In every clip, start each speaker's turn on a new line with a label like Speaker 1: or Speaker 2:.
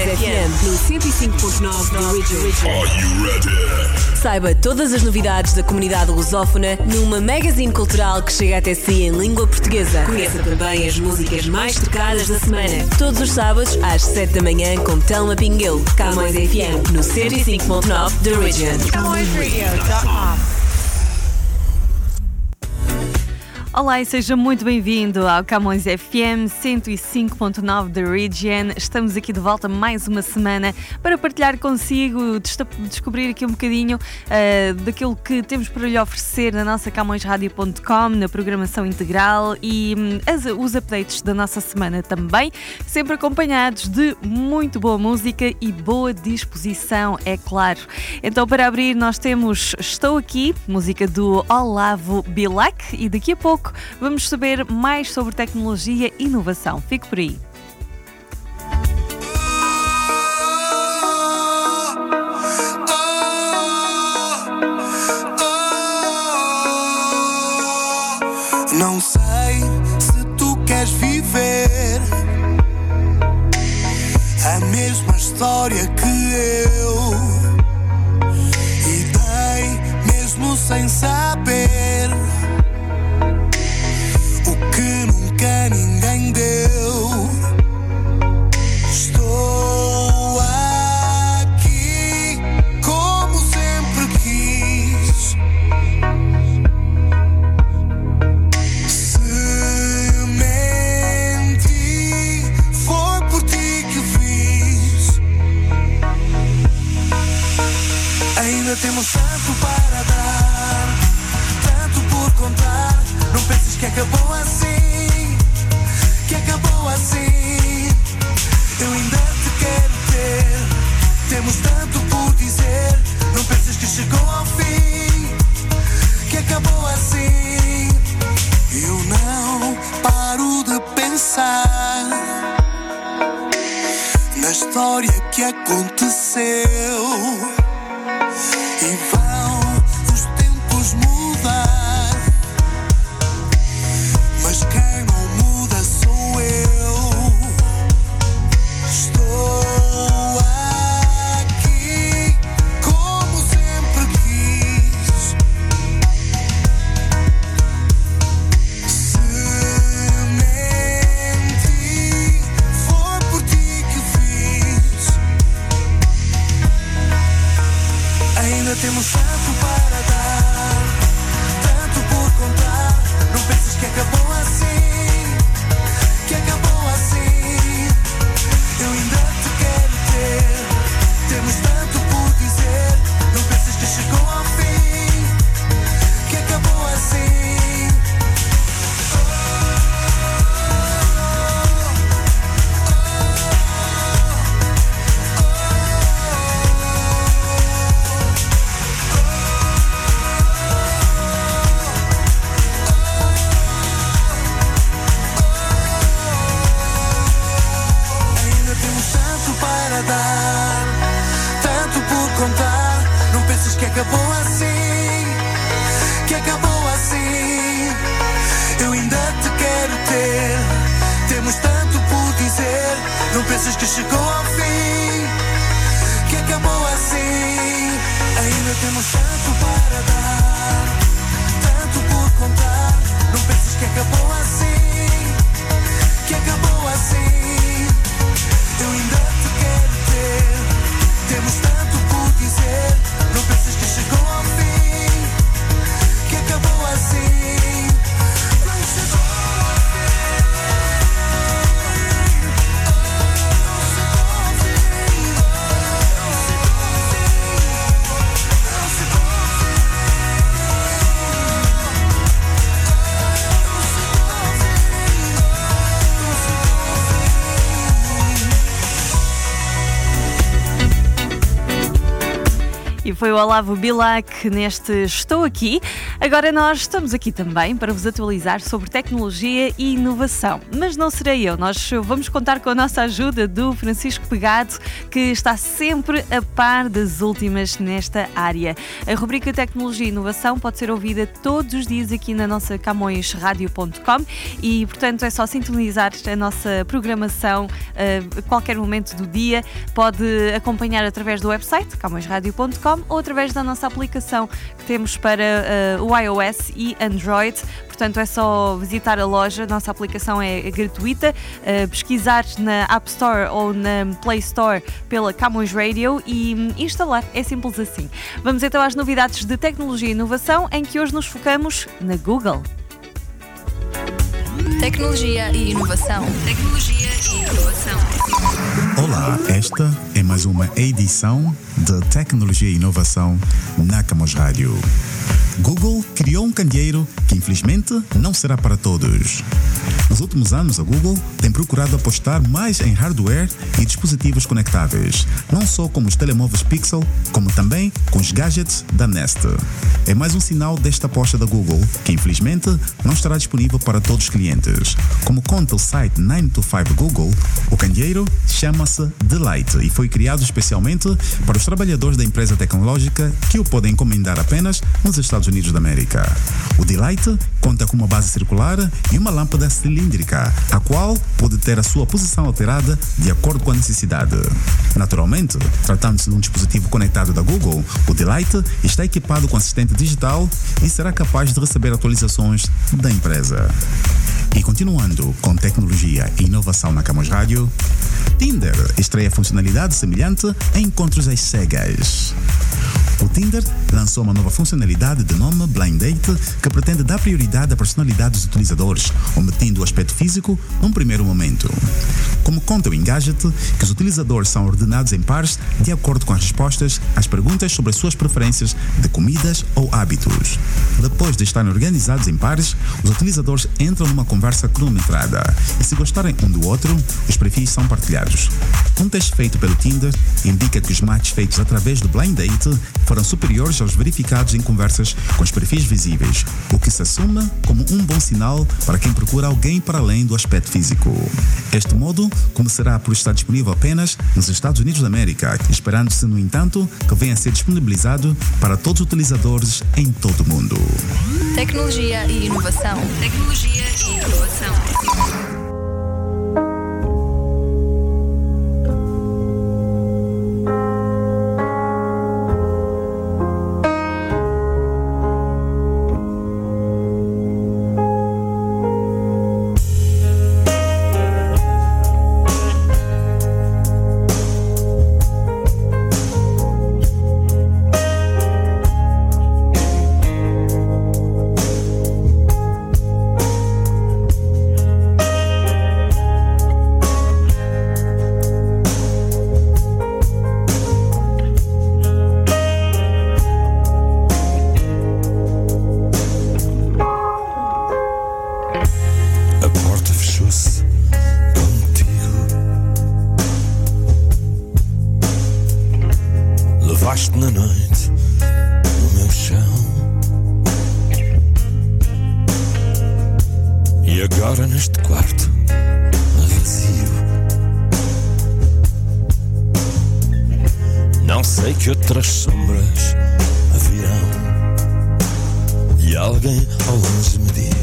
Speaker 1: FM no 105.9 da Region. Saiba todas as novidades da comunidade lusófona numa magazine cultural que chega até si em língua portuguesa. Conheça também as músicas mais tocadas da semana. Todos os sábados às 7 da manhã com Telma Pinguel. Camões FM no 105.9 da Region. CamõesRadio.com
Speaker 2: Olá e seja muito bem-vindo ao Camões FM 105.9 da Region. Estamos aqui de volta mais uma semana para partilhar consigo, descobrir aqui um bocadinho uh, daquilo que temos para lhe oferecer na nossa CamõesRadio.com, na programação integral e um, as, os updates da nossa semana também, sempre acompanhados de muito boa música e boa disposição, é claro. Então, para abrir, nós temos Estou Aqui, música do Olavo Bilac, e daqui a pouco pouco vamos saber mais sobre tecnologia e inovação. Fique por aí.
Speaker 3: Não sei se tu queres viver a mesma história que acabou assim Ainda temos tanto para dar, tanto por contar. Não penses que acabou assim. temos tanto para dar, tanto por contar. Não penses que acabou assim, que acabou assim. Eu ainda te quero ter, temos tanto por dizer. Não penses que chegou ao fim, que acabou assim.
Speaker 2: Foi o Olavo Bilac neste Estou Aqui. Agora nós estamos aqui também para vos atualizar sobre tecnologia e inovação. Mas não serei eu, nós vamos contar com a nossa ajuda do Francisco Pegado, que está sempre a par das últimas nesta área. A rubrica Tecnologia e Inovação pode ser ouvida todos os dias aqui na nossa camõesradio.com e, portanto, é só sintonizar a nossa programação a qualquer momento do dia. Pode acompanhar através do website camõesradio.com ou através da nossa aplicação que temos para uh, o iOS e Android. Portanto, é só visitar a loja, nossa aplicação é gratuita, uh, pesquisar na App Store ou na Play Store pela Camões Radio e um, instalar. É simples assim. Vamos então às novidades de tecnologia e inovação, em que hoje nos focamos na Google.
Speaker 1: Tecnologia e inovação. Tecnologia e inovação.
Speaker 4: Olá, esta é mais uma edição de Tecnologia e Inovação na Camos Rádio. Google criou um candeeiro que infelizmente não será para todos. Nos últimos anos, a Google tem procurado apostar mais em hardware e dispositivos conectáveis, não só como os telemóveis Pixel, como também com os gadgets da Nest. É mais um sinal desta aposta da Google, que infelizmente não estará disponível para todos os clientes. Como conta o site 925 Google, o candeeiro chama-se Delight e foi criado especialmente para os trabalhadores da empresa tecnológica que o podem encomendar apenas nos Estados Unidos da América. O Delight conta com uma base circular e uma lâmpada cilíndrica, a qual pode ter a sua posição alterada de acordo com a necessidade. Naturalmente, tratando-se de um dispositivo conectado da Google, o Delight está equipado com assistente digital e será capaz de receber atualizações da empresa. E continuando com tecnologia e inovação na Camus Rádio, Tinder estreia funcionalidade semelhante a encontros às cegas. O Tinder lançou uma nova funcionalidade de nome Blind Date que pretende dar prioridade à personalidade dos utilizadores, ometendo o aspecto físico num primeiro momento. Como conta o Engadget, que os utilizadores são ordenados em pares de acordo com as respostas às perguntas sobre as suas preferências de comidas ou hábitos. Depois de estarem organizados em pares, os utilizadores entram numa conversa cronometrada e, se gostarem um do outro, os perfis são partilhados. Um teste feito pelo Tinder indica que os matches feitos através do Blind Date foram superiores aos verificados em conversas com os perfis visíveis, o que se assume como um bom sinal para quem procura alguém para além do aspecto físico. Este modo começará por estar disponível apenas nos Estados Unidos da América, esperando-se, no entanto, que venha a ser disponibilizado para todos os utilizadores em todo o mundo.
Speaker 1: Tecnologia e inovação. Tecnologia e inovação.
Speaker 5: Doação.
Speaker 1: Sei que outras sombras virão e alguém ao longe me diz.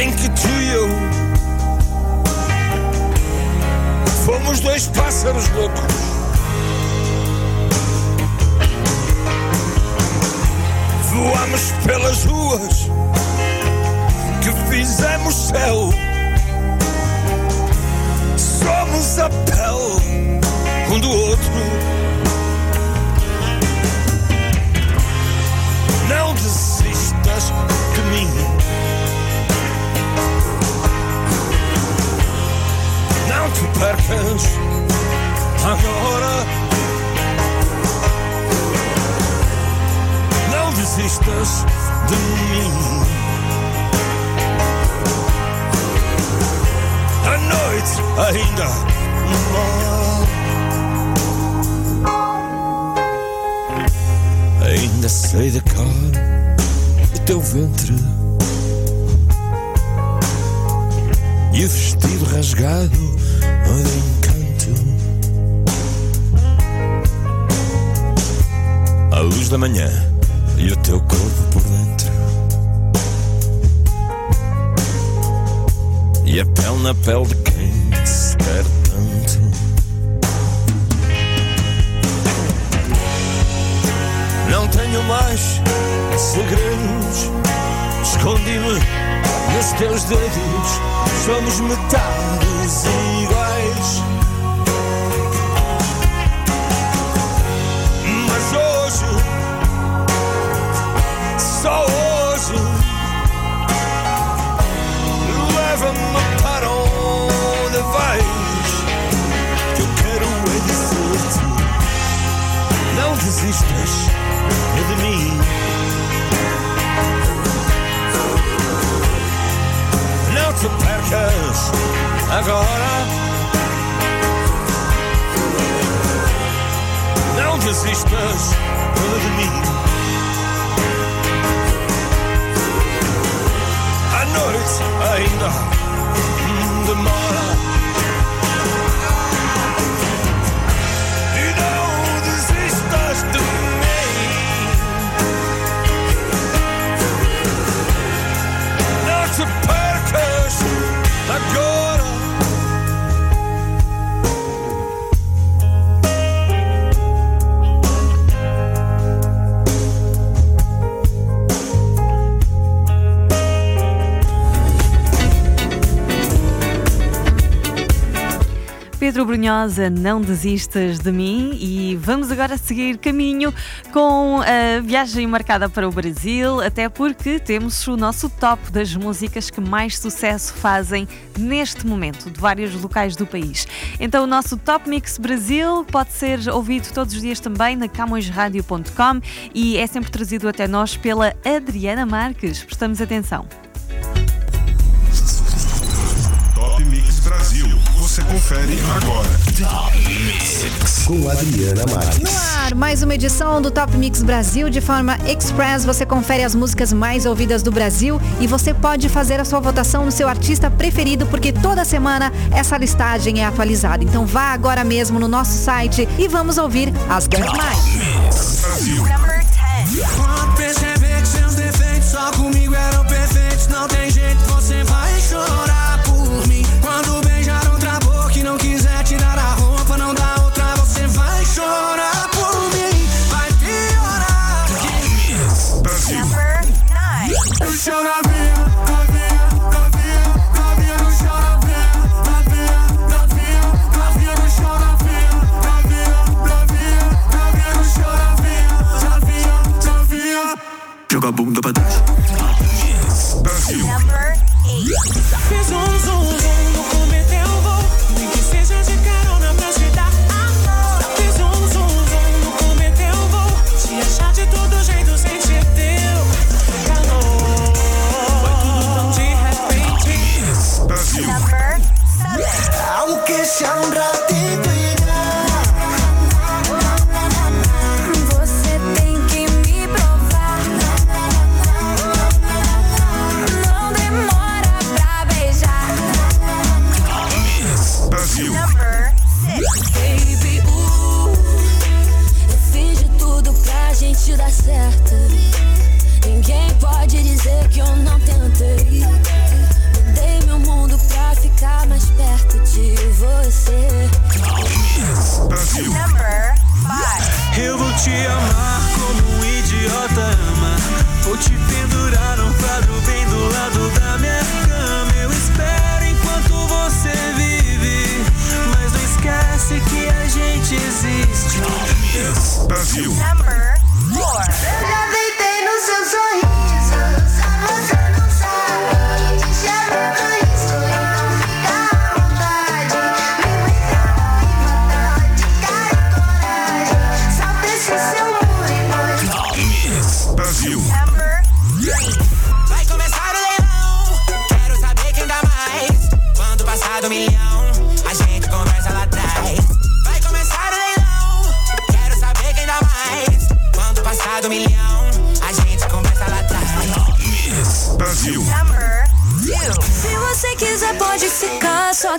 Speaker 1: em que tu e eu
Speaker 3: fomos dois pássaros loucos.
Speaker 1: Voamos pelas ruas que fizemos céu. Somos a pele um do outro. Não desistimos. Não te percas agora. Não desistas de mim. A noite ainda Ainda sei da cor do teu ventre e o vestido rasgado encanto. A luz da manhã e o teu corpo por dentro. E a pele na pele de quem se quer tanto. Não tenho mais segredos. Escondi-me nos teus dedos. Somos metades. Só hoje, leva-me para onde vais. Que eu quero é dizer-te: não desistas de mim. Não te percas agora. Não desistas de mim. Ainda
Speaker 2: Pedro Brunhosa, não desistas de mim e vamos agora seguir caminho com a viagem marcada para o Brasil, até porque temos o nosso top das músicas que mais sucesso fazem neste momento, de vários locais do país. Então o nosso Top Mix Brasil pode ser ouvido todos os dias também na camõesradio.com e é sempre trazido até nós pela Adriana Marques. Prestamos atenção.
Speaker 6: Top Mix Brasil. Você confere agora.
Speaker 7: com Adriana Marques.
Speaker 8: No ar, mais uma edição do Top Mix Brasil de forma express. Você confere as músicas mais ouvidas do Brasil e você pode fazer a sua votação no seu artista preferido, porque toda semana essa listagem é atualizada. Então vá agora mesmo no nosso site e vamos ouvir as 10 mais.
Speaker 6: Brasil.
Speaker 1: Quando perceber que seus defeitos só comigo eram perfeitos, não tem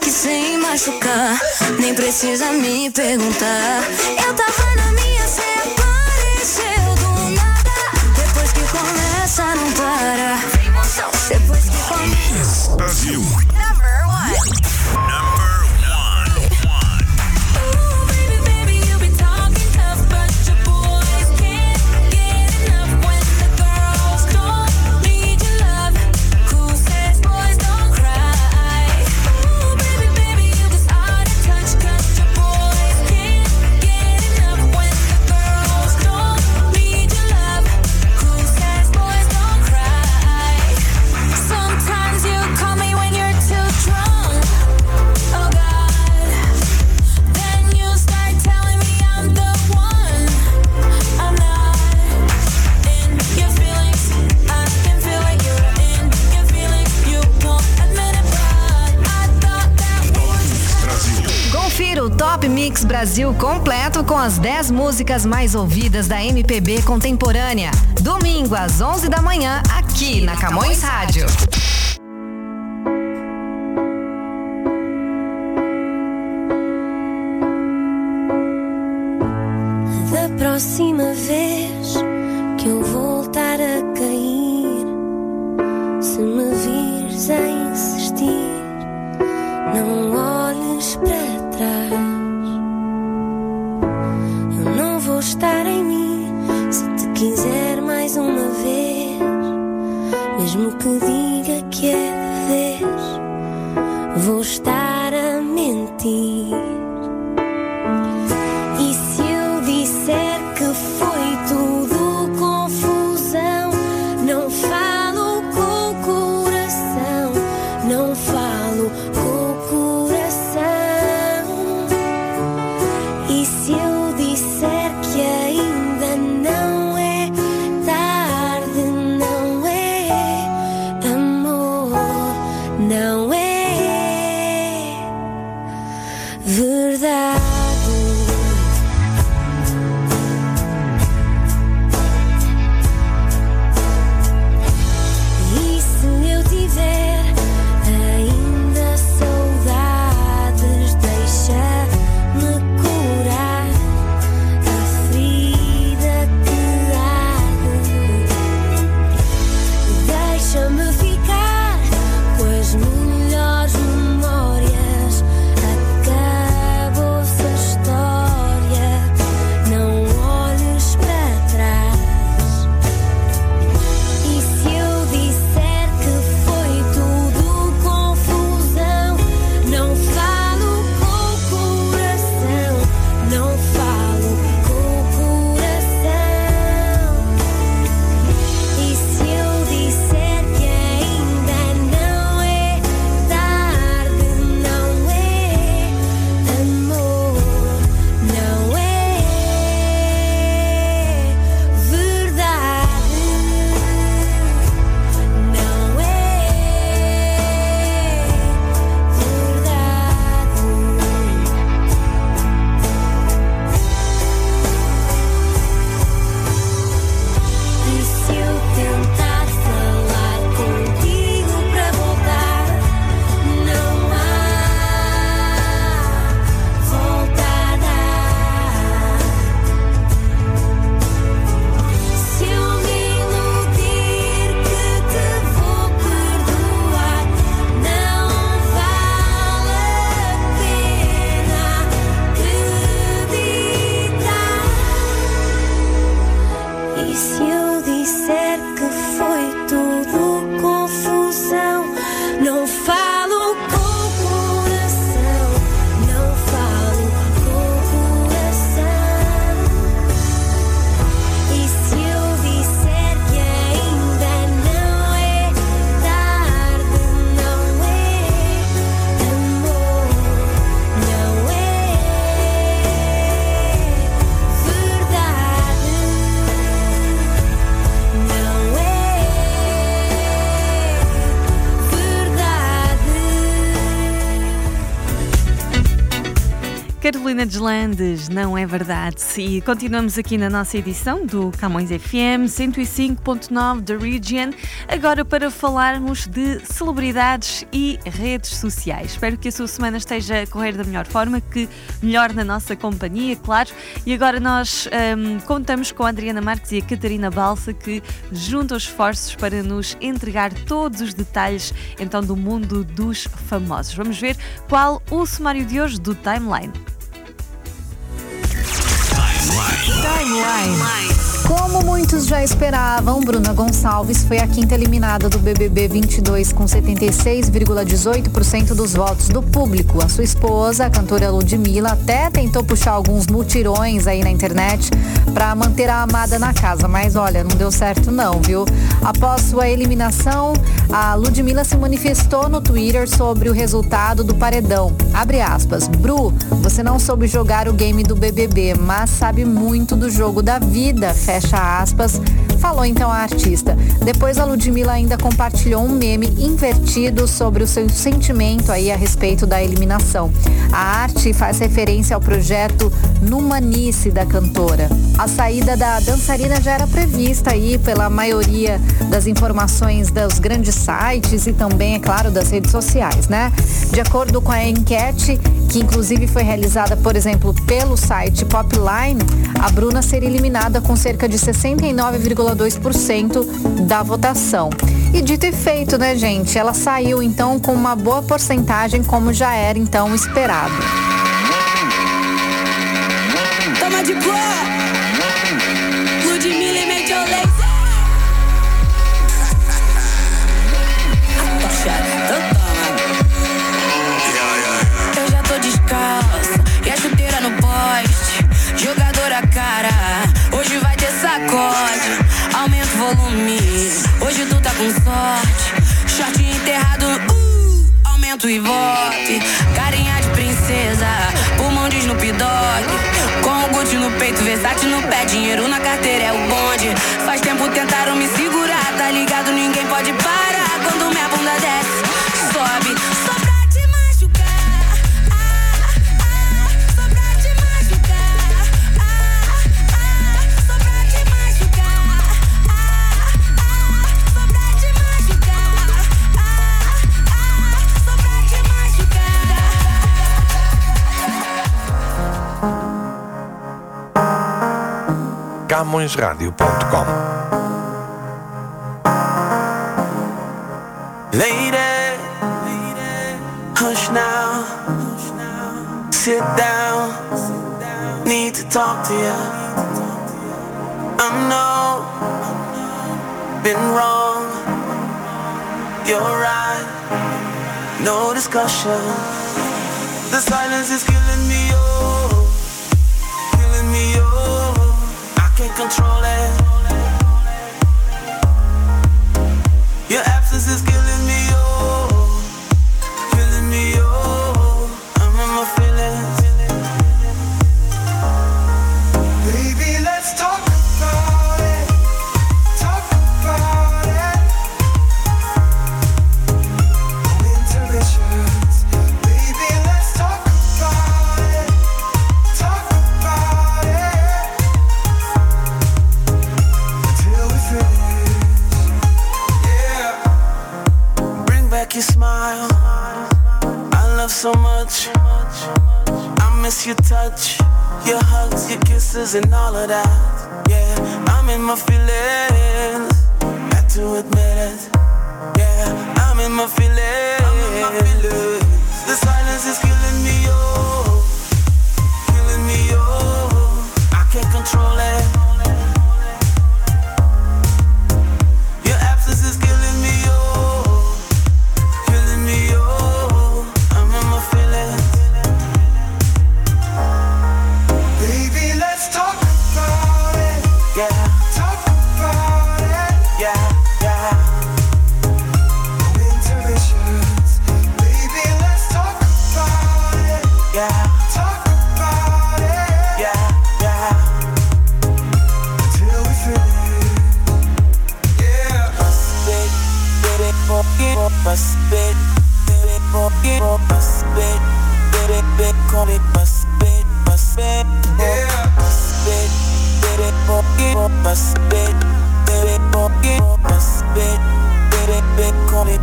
Speaker 1: aqui sem
Speaker 9: machucar. Nem precisa me perguntar. Eu tava na minha, cê apareceu do nada. Depois que começa, não para. Depois que começa.
Speaker 10: Brasil. Brasil
Speaker 8: completo com as 10 músicas mais ouvidas da MPB contemporânea. Domingo às 11 da manhã, aqui na Camões Rádio.
Speaker 9: Da próxima vez que eu voltar a cair, se me vires a insistir, não olhes para trás.
Speaker 2: Carolina Deslandes, não é verdade? E continuamos aqui na nossa edição do Camões FM 105.9 da Region, agora para falarmos de celebridades e redes sociais. Espero que a sua semana esteja a correr da melhor forma, que melhor na nossa companhia, claro. E agora nós um, contamos com a Adriana Marques e a Catarina Balsa que juntam esforços para nos entregar todos os detalhes então do mundo dos famosos. Vamos ver qual o sumário de hoje do Timeline.
Speaker 8: Timeline. Como muitos já esperavam, Bruna Gonçalves foi a quinta eliminada do BBB 22 com 76,18% dos votos do público. A sua esposa, a cantora Ludmilla, até tentou puxar alguns mutirões aí na internet para manter a amada na casa, mas olha, não deu certo não, viu? Após sua eliminação, a Ludmilla se manifestou no Twitter sobre o resultado do paredão. Abre aspas. Bru, você não soube jogar o game do BBB, mas sabe muito do jogo da vida aspas, falou então a artista. Depois a Ludmilla ainda compartilhou um meme invertido sobre o seu sentimento aí a respeito da eliminação. A arte faz referência ao projeto Numanice da cantora. A saída da dançarina já era prevista aí pela maioria das informações dos grandes sites e também, é claro, das redes sociais, né? De acordo com a enquete, que inclusive foi realizada, por exemplo, pelo site Popline, a Bruna seria eliminada com cerca de 69,2% da votação. E dito e feito, né, gente? Ela saiu então com uma boa porcentagem, como já era então esperado.
Speaker 11: Toma de boa! E vote. Carinha de princesa, pulmão de Snoop Dogg. Com o Gucci no peito, versátil no pé, dinheiro na carteira é o
Speaker 7: CamõesRádio.com
Speaker 12: Lady, hush now, sit down, need to talk to you. I know, been wrong, you're right, no discussion. The silence is killing control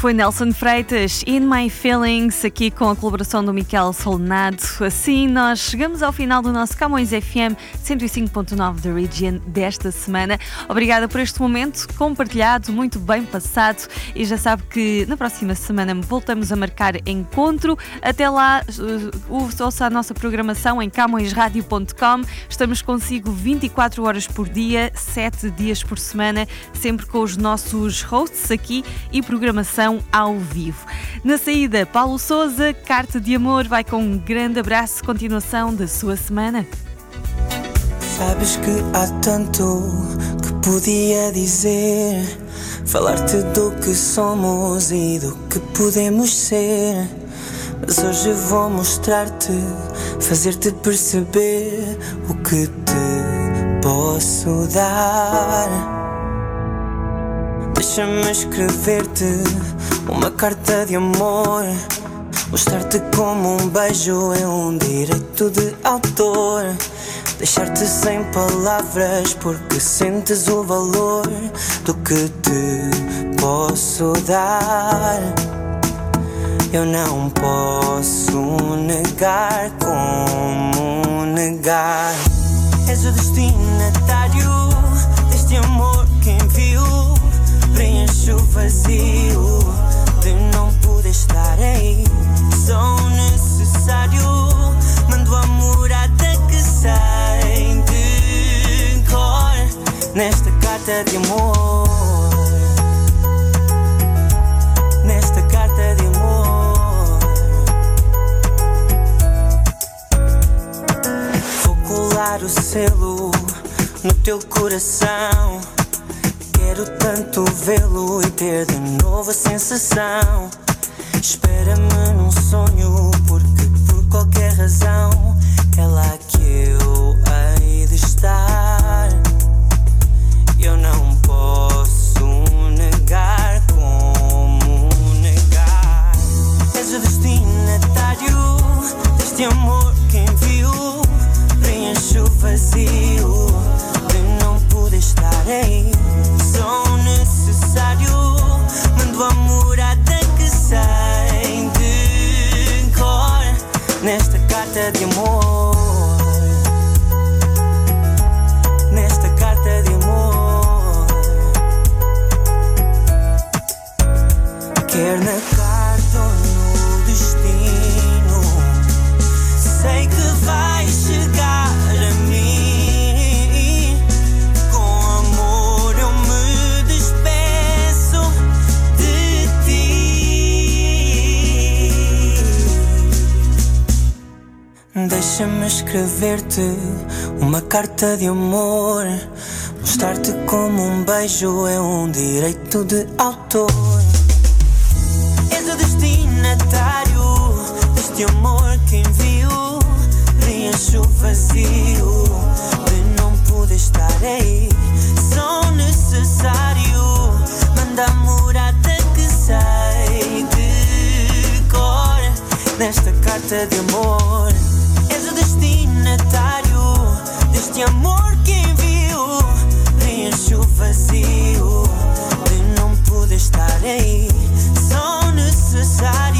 Speaker 2: foi Nelson Freitas, In My Feelings, aqui com a colaboração do Miquel Solnado. Assim, nós chegamos ao final do nosso Camões FM 105.9 da Region desta semana. Obrigada por este momento compartilhado, muito bem passado. E já sabe que na próxima semana voltamos a marcar encontro. Até lá, uh, ouça a nossa programação em camõesradio.com. Estamos consigo 24 horas por dia, 7 dias por semana, sempre com os nossos hosts aqui e programação ao vivo. Na saída, Paulo Souza, Carta de Amor, vai com um grande abraço, continuação da sua semana.
Speaker 13: Sabes que há tanto que podia dizer, falar-te do que somos e do que podemos ser. Mas hoje vou mostrar-te, fazer-te perceber o que te posso dar. Deixa-me escrever-te uma carta de amor. Mostrar-te como um beijo é um direito de autor. Deixar-te sem palavras porque sentes o valor do que te posso dar. Eu não posso negar como negar. És o destinatário preenche o vazio de não poder estar aí. Sou necessário, mando a morada que sai de cor nesta carta de amor. Nesta carta de amor, vou colar o selo no teu coração. Quero tanto vê-lo e ter de novo a sensação. Espera-me num sonho, porque por qualquer razão Deixa-me escrever-te uma carta de amor. Mostrar-te como um beijo é um direito de autor. És o destinatário deste amor que envio. Preenche o vazio de não poder estar aí. Sou necessário, manda a morada que sai de cor nesta carta de amor. És o destinatário deste amor que envio. Preenche o vazio de não poder estar aí. Sou necessário,